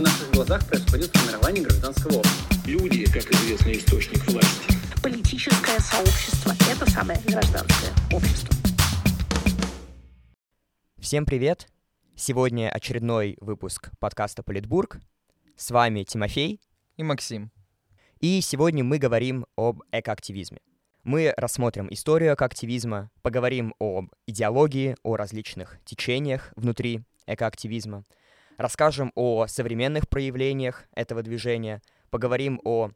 на наших глазах происходит формирование гражданского общества. Люди, как известный источник власти. Политическое сообщество – это самое гражданское общество. Всем привет! Сегодня очередной выпуск подкаста «Политбург». С вами Тимофей и Максим. И сегодня мы говорим об экоактивизме. Мы рассмотрим историю экоактивизма, поговорим об идеологии, о различных течениях внутри экоактивизма, расскажем о современных проявлениях этого движения, поговорим о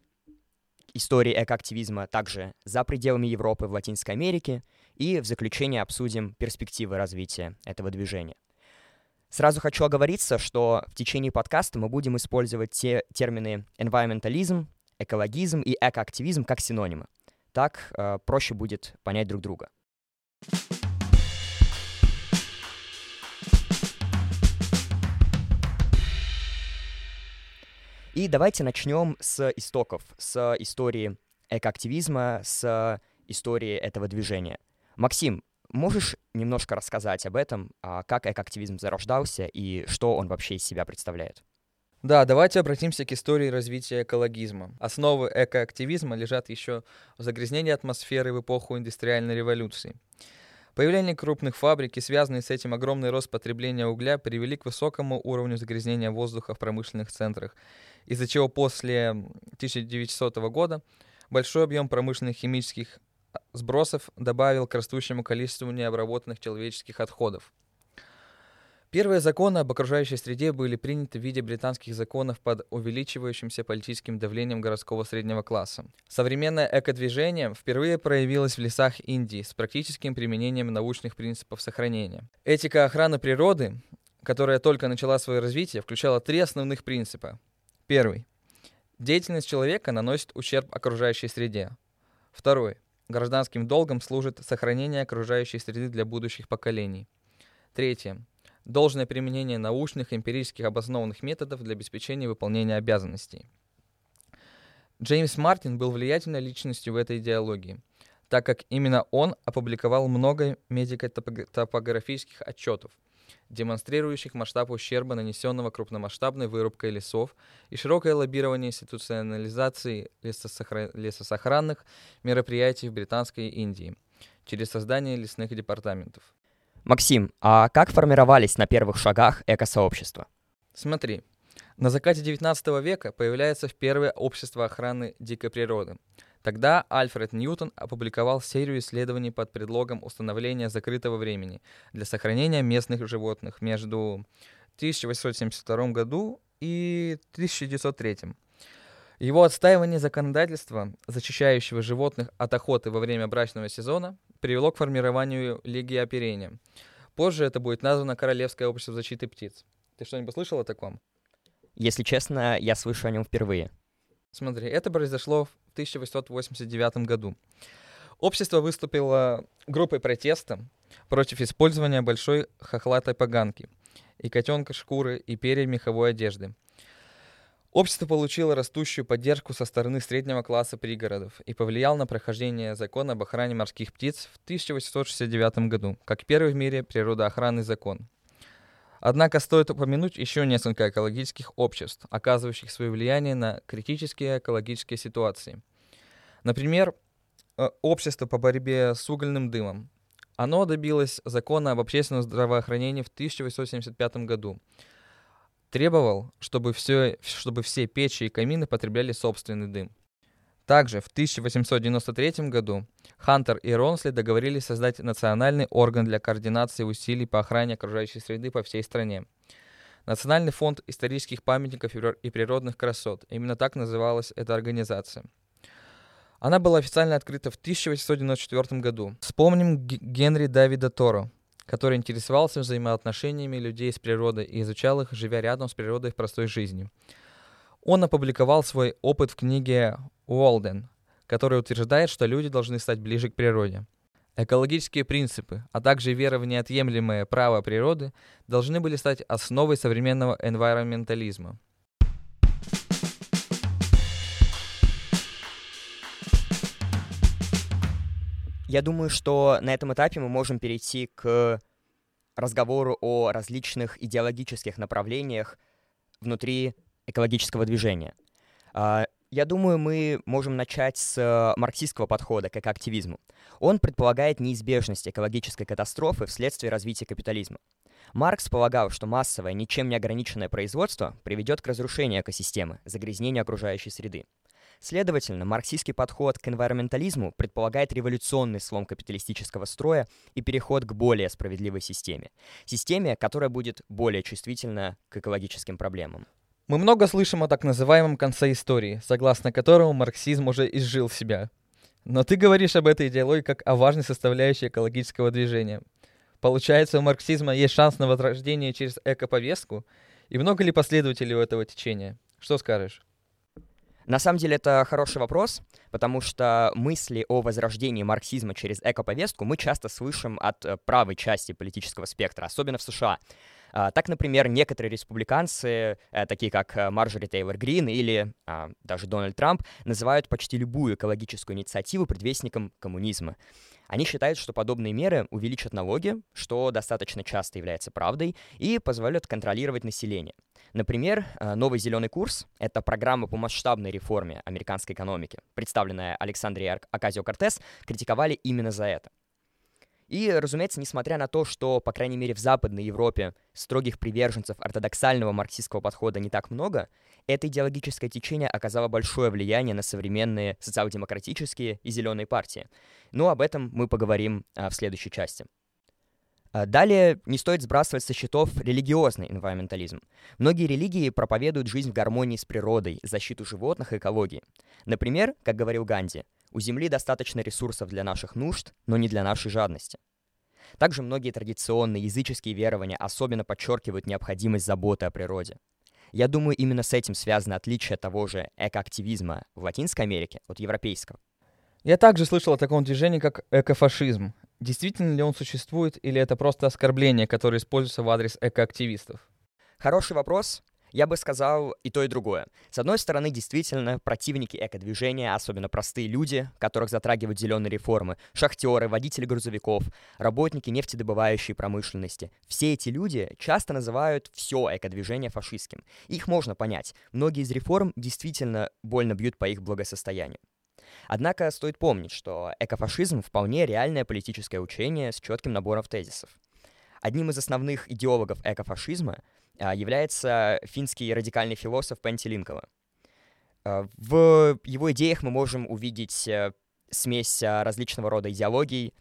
истории экоактивизма также за пределами Европы в Латинской Америке и в заключение обсудим перспективы развития этого движения. Сразу хочу оговориться, что в течение подкаста мы будем использовать те термины environmentalism, экологизм и экоактивизм как синонимы. Так э, проще будет понять друг друга. И давайте начнем с истоков, с истории экоактивизма, с истории этого движения. Максим, можешь немножко рассказать об этом, а как экоактивизм зарождался и что он вообще из себя представляет? Да, давайте обратимся к истории развития экологизма. Основы экоактивизма лежат еще в загрязнении атмосферы в эпоху индустриальной революции. Появление крупных фабрик и связанный с этим огромный рост потребления угля привели к высокому уровню загрязнения воздуха в промышленных центрах из-за чего после 1900 года большой объем промышленных химических сбросов добавил к растущему количеству необработанных человеческих отходов. Первые законы об окружающей среде были приняты в виде британских законов под увеличивающимся политическим давлением городского среднего класса. Современное экодвижение впервые проявилось в лесах Индии с практическим применением научных принципов сохранения. Этика охраны природы, которая только начала свое развитие, включала три основных принципа Первый. Деятельность человека наносит ущерб окружающей среде. Второй. Гражданским долгом служит сохранение окружающей среды для будущих поколений. Третье. Должное применение научных, эмпирических обоснованных методов для обеспечения выполнения обязанностей. Джеймс Мартин был влиятельной личностью в этой идеологии, так как именно он опубликовал много медико-топографических отчетов, демонстрирующих масштаб ущерба, нанесенного крупномасштабной вырубкой лесов и широкое лоббирование институционализации лесосохран... лесосохранных мероприятий в Британской Индии через создание лесных департаментов. Максим, а как формировались на первых шагах экосообщества? Смотри, на закате 19 века появляется первое общество охраны дикой природы – Тогда Альфред Ньютон опубликовал серию исследований под предлогом установления закрытого времени для сохранения местных животных между 1872 году и 1903. Его отстаивание законодательства, защищающего животных от охоты во время брачного сезона, привело к формированию Лиги оперения. Позже это будет названо Королевское общество защиты птиц. Ты что-нибудь слышал о таком? Если честно, я слышу о нем впервые. Смотри, это произошло в 1889 году. Общество выступило группой протеста против использования большой хохлатой поганки и котенка шкуры и перья меховой одежды. Общество получило растущую поддержку со стороны среднего класса пригородов и повлиял на прохождение закона об охране морских птиц в 1869 году, как первый в мире природоохранный закон. Однако стоит упомянуть еще несколько экологических обществ, оказывающих свое влияние на критические экологические ситуации. Например, э, общество по борьбе с угольным дымом. Оно добилось закона об общественном здравоохранении в 1875 году. Требовал, чтобы все, чтобы все печи и камины потребляли собственный дым. Также в 1893 году Хантер и Ронсли договорились создать национальный орган для координации усилий по охране окружающей среды по всей стране. Национальный фонд исторических памятников и природных красот. Именно так называлась эта организация. Она была официально открыта в 1894 году. Вспомним Генри Давида Торо, который интересовался взаимоотношениями людей с природой и изучал их, живя рядом с природой в простой жизни. Он опубликовал свой опыт в книге Уолден, который утверждает, что люди должны стать ближе к природе. Экологические принципы, а также вера в неотъемлемое право природы должны были стать основой современного энвайроментализма. Я думаю, что на этом этапе мы можем перейти к разговору о различных идеологических направлениях внутри экологического движения. А, я думаю, мы можем начать с марксистского подхода к активизму. Он предполагает неизбежность экологической катастрофы вследствие развития капитализма. Маркс полагал, что массовое, ничем не ограниченное производство приведет к разрушению экосистемы, загрязнению окружающей среды. Следовательно, марксистский подход к энвайроментализму предполагает революционный слом капиталистического строя и переход к более справедливой системе. Системе, которая будет более чувствительна к экологическим проблемам. Мы много слышим о так называемом конце истории, согласно которому марксизм уже изжил себя. Но ты говоришь об этой идеологии как о важной составляющей экологического движения. Получается, у марксизма есть шанс на возрождение через экоповестку? И много ли последователей у этого течения? Что скажешь? На самом деле это хороший вопрос, потому что мысли о возрождении марксизма через экоповестку мы часто слышим от э, правой части политического спектра, особенно в США. А, так, например, некоторые республиканцы, э, такие как э, Марджори Тейлор Грин или а, даже Дональд Трамп, называют почти любую экологическую инициативу предвестником коммунизма. Они считают, что подобные меры увеличат налоги, что достаточно часто является правдой, и позволят контролировать население. Например, э, новый зеленый курс — это программа по масштабной реформе американской экономики, представленная Александрией Аказио-Кортес, критиковали именно за это. И, разумеется, несмотря на то, что, по крайней мере, в Западной Европе строгих приверженцев ортодоксального марксистского подхода не так много, это идеологическое течение оказало большое влияние на современные социал-демократические и зеленые партии. Но об этом мы поговорим а, в следующей части. А, далее не стоит сбрасывать со счетов религиозный энвайроментализм. Многие религии проповедуют жизнь в гармонии с природой, защиту животных и экологии. Например, как говорил Ганди, у Земли достаточно ресурсов для наших нужд, но не для нашей жадности. Также многие традиционные языческие верования особенно подчеркивают необходимость заботы о природе. Я думаю, именно с этим связано отличие того же экоактивизма в Латинской Америке от европейского. Я также слышал о таком движении, как экофашизм. Действительно ли он существует, или это просто оскорбление, которое используется в адрес экоактивистов? Хороший вопрос. Я бы сказал и то, и другое. С одной стороны, действительно, противники экодвижения, особенно простые люди, которых затрагивают зеленые реформы, шахтеры, водители грузовиков, работники нефтедобывающей промышленности. Все эти люди часто называют все экодвижение фашистским. Их можно понять. Многие из реформ действительно больно бьют по их благосостоянию. Однако стоит помнить, что экофашизм вполне реальное политическое учение с четким набором тезисов. Одним из основных идеологов экофашизма является финский радикальный философ Пенти Линкова. А, в его идеях мы можем увидеть э, смесь а, различного рода идеологий.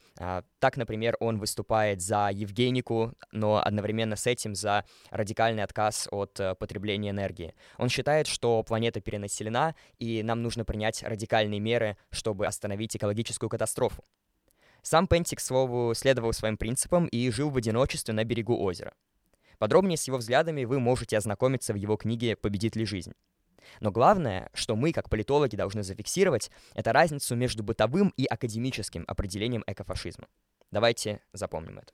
Так, например, он выступает за Евгенику, но одновременно с этим за радикальный отказ от э, потребления энергии. Он считает, что планета перенаселена, и нам нужно принять радикальные меры, чтобы остановить экологическую катастрофу. Сам Пенти, к слову, следовал своим принципам и жил в одиночестве на берегу озера. Подробнее с его взглядами вы можете ознакомиться в его книге «Победит ли жизнь?». Но главное, что мы, как политологи, должны зафиксировать, это разницу между бытовым и академическим определением экофашизма. Давайте запомним это.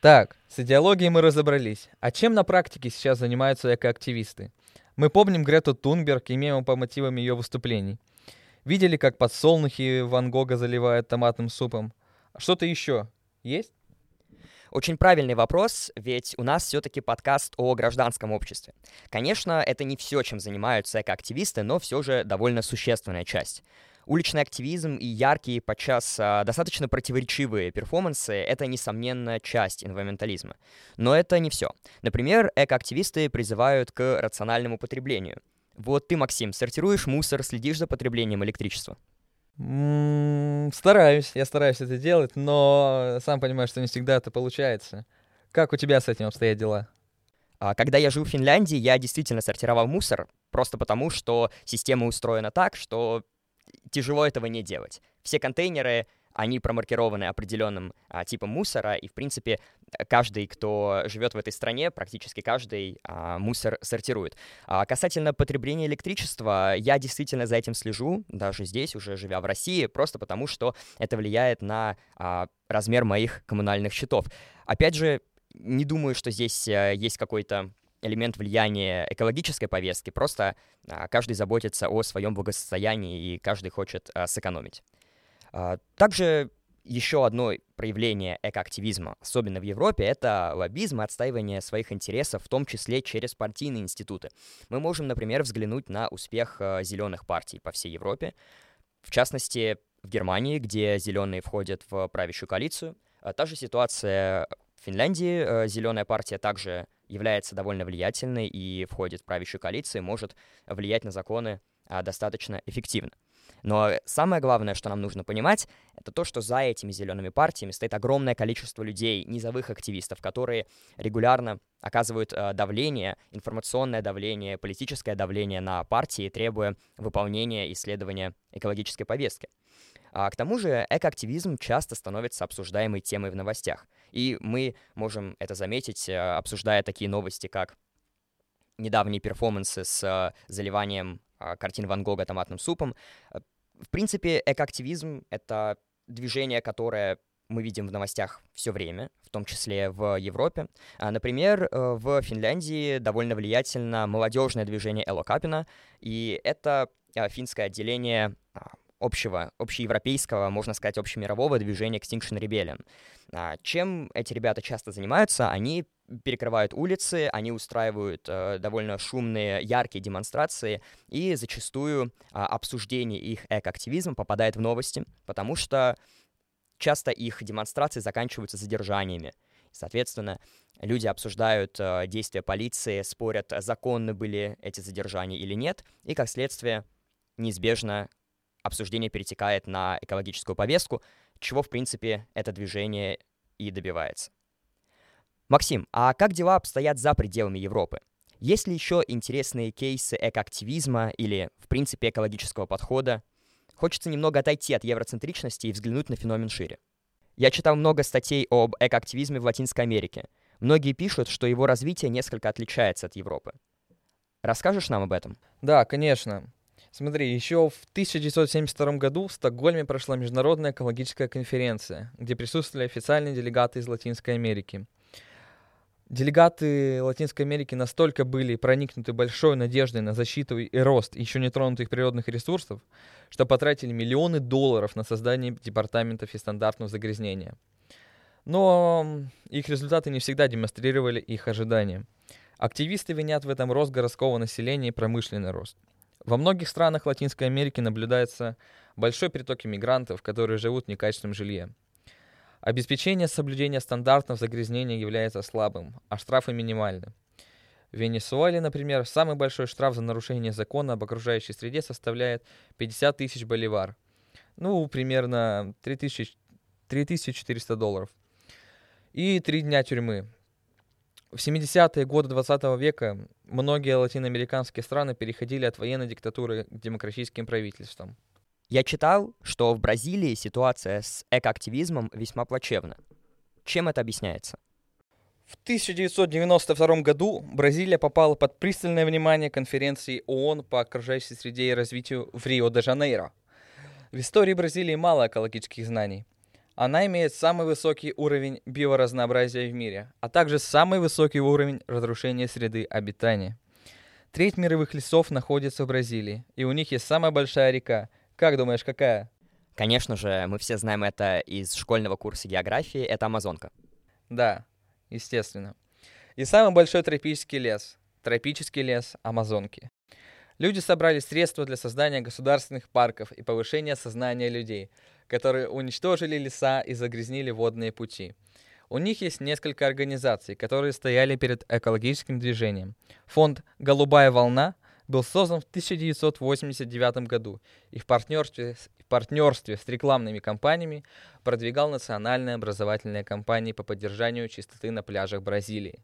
Так, с идеологией мы разобрались. А чем на практике сейчас занимаются экоактивисты? Мы помним Грету Тунберг и мемы по мотивам ее выступлений. Видели, как подсолнухи Ван Гога заливают томатным супом? Что-то еще есть? Очень правильный вопрос, ведь у нас все-таки подкаст о гражданском обществе. Конечно, это не все, чем занимаются экоактивисты, но все же довольно существенная часть. Уличный активизм и яркие, подчас а, достаточно противоречивые перформансы — это, несомненно, часть инвайментализма. Но это не все. Например, экоактивисты призывают к рациональному потреблению — вот ты, Максим, сортируешь мусор, следишь за потреблением электричества. М-м, стараюсь, я стараюсь это делать, но сам понимаешь, что не всегда это получается. Как у тебя с этим обстоят дела? А, когда я жил в Финляндии, я действительно сортировал мусор, просто потому что система устроена так, что тяжело этого не делать. Все контейнеры они промаркированы определенным а, типом мусора, и, в принципе, каждый, кто живет в этой стране, практически каждый а, мусор сортирует. А касательно потребления электричества, я действительно за этим слежу, даже здесь, уже живя в России, просто потому что это влияет на а, размер моих коммунальных счетов. Опять же, не думаю, что здесь а, есть какой-то элемент влияния экологической повестки, просто а, каждый заботится о своем благосостоянии, и каждый хочет а, сэкономить. А, также еще одно проявление экоактивизма, особенно в Европе, это лоббизм и отстаивание своих интересов, в том числе через партийные институты. Мы можем, например, взглянуть на успех э, зеленых партий по всей Европе. В частности, в Германии, где зеленые входят в правящую коалицию. А та же ситуация в Финляндии. Э, Зеленая партия также является довольно влиятельной и входит в правящую коалицию, может влиять на законы а, достаточно эффективно. Но самое главное, что нам нужно понимать, это то, что за этими зелеными партиями стоит огромное количество людей, низовых активистов, которые регулярно оказывают э, давление, информационное давление, политическое давление на партии, требуя выполнения исследования экологической повестки. А к тому же экоактивизм часто становится обсуждаемой темой в новостях. И мы можем это заметить, э, обсуждая такие новости, как недавние перформансы с э, заливанием картин Ван Гога томатным супом. В принципе, экоактивизм — это движение, которое мы видим в новостях все время, в том числе в Европе. А, например, в Финляндии довольно влиятельно молодежное движение Эло Капина, и это финское отделение а, общего, общеевропейского, можно сказать, общемирового движения Extinction Rebellion. А, чем эти ребята часто занимаются? Они перекрывают улицы, они устраивают э, довольно шумные, яркие демонстрации, и зачастую э, обсуждение их экоактивизма попадает в новости, потому что часто их демонстрации заканчиваются задержаниями. Соответственно, люди обсуждают э, действия полиции, спорят, законны были эти задержания или нет, и, как следствие, неизбежно обсуждение перетекает на экологическую повестку, чего, в принципе, это движение и добивается. Максим, а как дела обстоят за пределами Европы? Есть ли еще интересные кейсы экоактивизма или, в принципе, экологического подхода? Хочется немного отойти от евроцентричности и взглянуть на феномен шире. Я читал много статей об экоактивизме в Латинской Америке. Многие пишут, что его развитие несколько отличается от Европы. Расскажешь нам об этом? Да, конечно. Смотри, еще в 1972 году в Стокгольме прошла международная экологическая конференция, где присутствовали официальные делегаты из Латинской Америки. Делегаты Латинской Америки настолько были проникнуты большой надеждой на защиту и рост еще не тронутых природных ресурсов, что потратили миллионы долларов на создание департаментов и стандартов загрязнения. Но их результаты не всегда демонстрировали их ожидания. Активисты винят в этом рост городского населения и промышленный рост – во многих странах Латинской Америки наблюдается большой приток иммигрантов, которые живут в некачественном жилье. Обеспечение соблюдения стандартов загрязнения является слабым, а штрафы минимальны. В Венесуэле, например, самый большой штраф за нарушение закона об окружающей среде составляет 50 тысяч боливар. Ну, примерно 3000, 3400 долларов. И три дня тюрьмы. В 70-е годы 20 века многие латиноамериканские страны переходили от военной диктатуры к демократическим правительствам. Я читал, что в Бразилии ситуация с экоактивизмом весьма плачевна. Чем это объясняется? В 1992 году Бразилия попала под пристальное внимание конференции ООН по окружающей среде и развитию в Рио-де-Жанейро. В истории Бразилии мало экологических знаний. Она имеет самый высокий уровень биоразнообразия в мире, а также самый высокий уровень разрушения среды обитания. Треть мировых лесов находится в Бразилии, и у них есть самая большая река. Как думаешь, какая? Конечно же, мы все знаем это из школьного курса географии, это Амазонка. Да, естественно. И самый большой тропический лес, тропический лес Амазонки. Люди собрали средства для создания государственных парков и повышения сознания людей – которые уничтожили леса и загрязнили водные пути. У них есть несколько организаций, которые стояли перед экологическим движением. Фонд «Голубая волна» был создан в 1989 году и в партнерстве, в партнерстве с рекламными компаниями продвигал национальные образовательные кампании по поддержанию чистоты на пляжах Бразилии.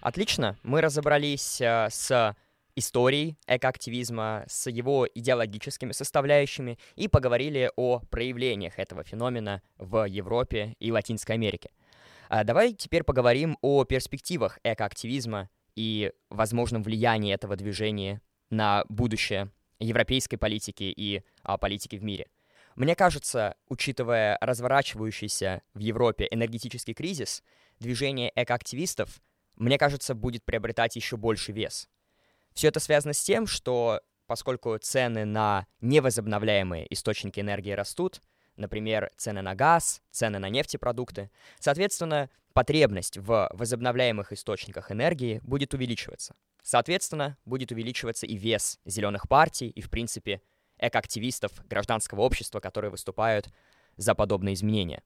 Отлично, мы разобрались э, с историей экоактивизма, с его идеологическими составляющими и поговорили о проявлениях этого феномена в Европе и Латинской Америке. А давай теперь поговорим о перспективах экоактивизма и возможном влиянии этого движения на будущее европейской политики и а, политики в мире. Мне кажется, учитывая разворачивающийся в Европе энергетический кризис, движение экоактивистов мне кажется, будет приобретать еще больше вес. Все это связано с тем, что поскольку цены на невозобновляемые источники энергии растут, например, цены на газ, цены на нефтепродукты, соответственно, потребность в возобновляемых источниках энергии будет увеличиваться. Соответственно, будет увеличиваться и вес зеленых партий, и, в принципе, экоактивистов гражданского общества, которые выступают за подобные изменения.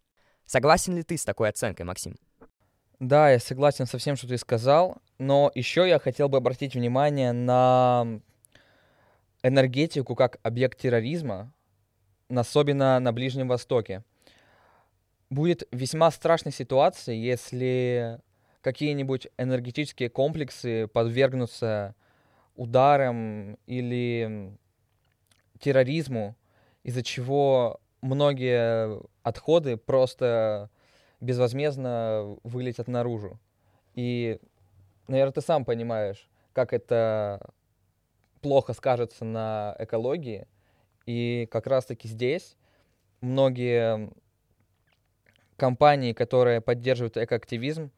Согласен ли ты с такой оценкой, Максим? Да, я согласен со всем, что ты сказал, но еще я хотел бы обратить внимание на энергетику как объект терроризма, особенно на Ближнем Востоке. Будет весьма страшной ситуация, если какие-нибудь энергетические комплексы подвергнутся ударам или терроризму, из-за чего многие отходы просто безвозмездно вылетят наружу. И, наверное, ты сам понимаешь, как это плохо скажется на экологии. И как раз-таки здесь многие компании, которые поддерживают экоактивизм,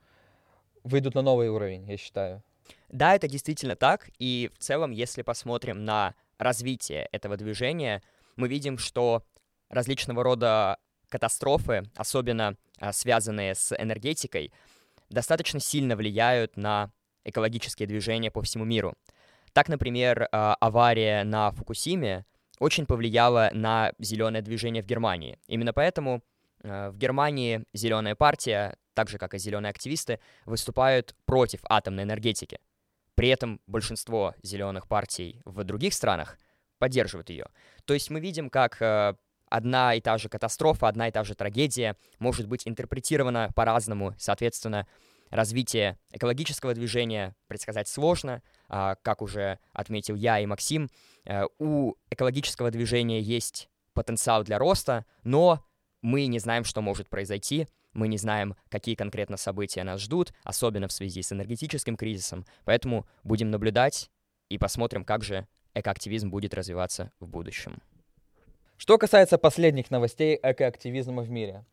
выйдут на новый уровень, я считаю. Да, это действительно так. И в целом, если посмотрим на развитие этого движения, мы видим, что различного рода катастрофы, особенно а, связанные с энергетикой, достаточно сильно влияют на экологические движения по всему миру. Так, например, а, авария на Фукусиме очень повлияла на зеленое движение в Германии. Именно поэтому а, в Германии зеленая партия, так же как и зеленые активисты, выступают против атомной энергетики. При этом большинство зеленых партий в других странах поддерживают ее. То есть мы видим, как одна и та же катастрофа, одна и та же трагедия может быть интерпретирована по-разному. Соответственно, развитие экологического движения предсказать сложно, а, как уже отметил я и Максим. Э, у экологического движения есть потенциал для роста, но мы не знаем, что может произойти, мы не знаем, какие конкретно события нас ждут, особенно в связи с энергетическим кризисом, поэтому будем наблюдать и посмотрим, как же экоактивизм будет развиваться в будущем. Что касается последних новостей экоактивизма в мире.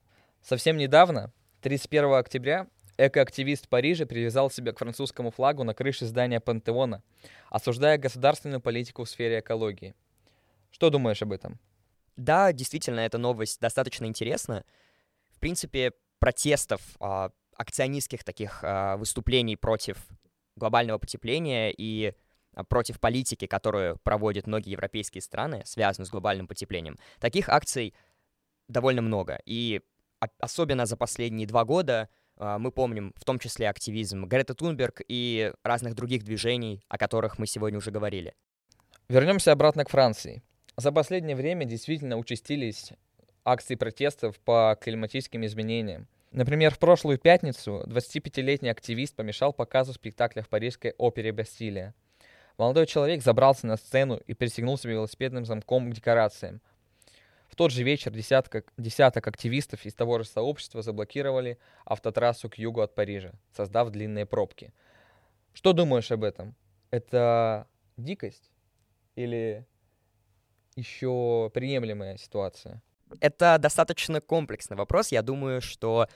Совсем недавно, 31 октября, экоактивист Парижа привязал себя к французскому флагу на крыше здания Пантеона, осуждая государственную политику в сфере экологии. Что думаешь об этом? Да, действительно, эта новость достаточно интересна. В принципе, протестов, а, акционистских таких а, выступлений против глобального потепления и против политики, которую проводят многие европейские страны, связанную с глобальным потеплением, таких акций довольно много. И особенно за последние два года а, мы помним в том числе активизм Грета Тунберг и разных других движений, о которых мы сегодня уже говорили. Вернемся обратно к Франции. За последнее время действительно участились акции протестов по климатическим изменениям. Например, в прошлую пятницу 25-летний активист помешал показу спектакля в парижской опере «Бастилия». Молодой человек забрался на сцену и пристегнулся велосипедным замком к декорациям, в тот же вечер десятка, десяток активистов из того же сообщества заблокировали автотрассу к югу от Парижа, создав длинные пробки. Что думаешь об этом? Это дикость или еще приемлемая ситуация? Это достаточно комплексный вопрос. Я думаю, что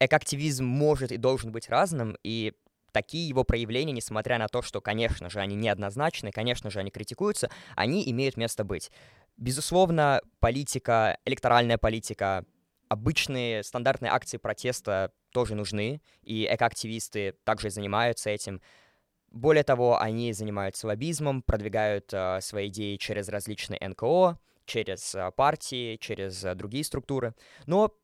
экоактивизм может и должен быть разным, и такие его проявления, несмотря на то, что, конечно же, они неоднозначны, конечно же, они критикуются, они имеют место быть. Безусловно, политика, электоральная политика, обычные стандартные акции протеста тоже нужны, и экоактивисты также занимаются этим. Более того, они занимаются лоббизмом, продвигают э, свои идеи через различные НКО, через э, партии, через э, другие структуры. Но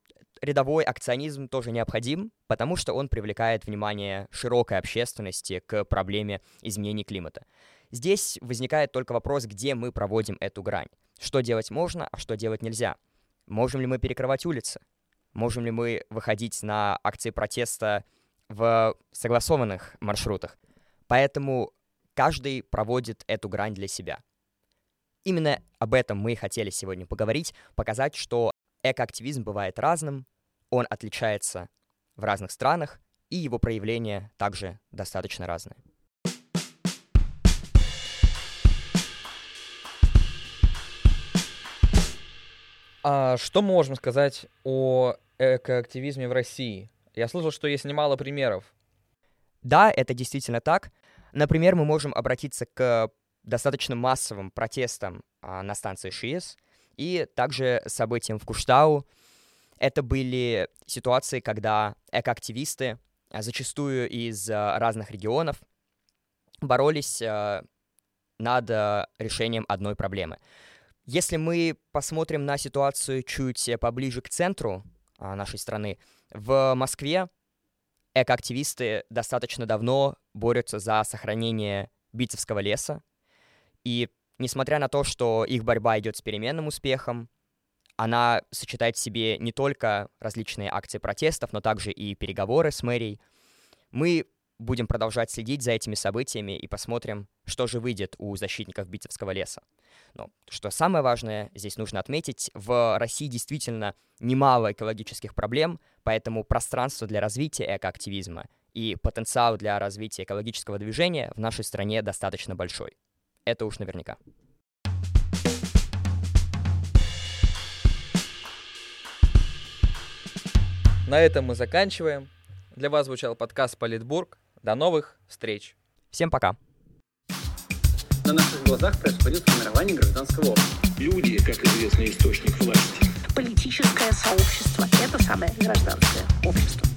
рядовой акционизм тоже необходим, потому что он привлекает внимание широкой общественности к проблеме изменений климата. Здесь возникает только вопрос, где мы проводим эту грань. Что делать можно, а что делать нельзя? Можем ли мы перекрывать улицы? Можем ли мы выходить на акции протеста в согласованных маршрутах? Поэтому каждый проводит эту грань для себя. Именно об этом мы хотели сегодня поговорить, показать, что экоактивизм бывает разным, он отличается в разных странах, и его проявления также достаточно разные. А что можем сказать о экоактивизме в России? Я слышал, что есть немало примеров. Да, это действительно так. Например, мы можем обратиться к достаточно массовым протестам а, на станции ШИЭС и также событиям в Куштау. Это были ситуации, когда экоактивисты, а, зачастую из а, разных регионов, боролись а, над решением одной проблемы. Если мы посмотрим на ситуацию чуть поближе к центру нашей страны, в Москве экоактивисты достаточно давно борются за сохранение Битцевского леса. И несмотря на то, что их борьба идет с переменным успехом, она сочетает в себе не только различные акции протестов, но также и переговоры с мэрией. Мы будем продолжать следить за этими событиями и посмотрим, что же выйдет у защитников Битцевского леса. Но что самое важное, здесь нужно отметить, в России действительно немало экологических проблем, поэтому пространство для развития экоактивизма и потенциал для развития экологического движения в нашей стране достаточно большой. Это уж наверняка. На этом мы заканчиваем. Для вас звучал подкаст Политбург. До новых встреч. Всем пока. На наших глазах происходит формирование гражданского общества. Люди, как известный источник власти. Политическое сообщество – это самое гражданское общество.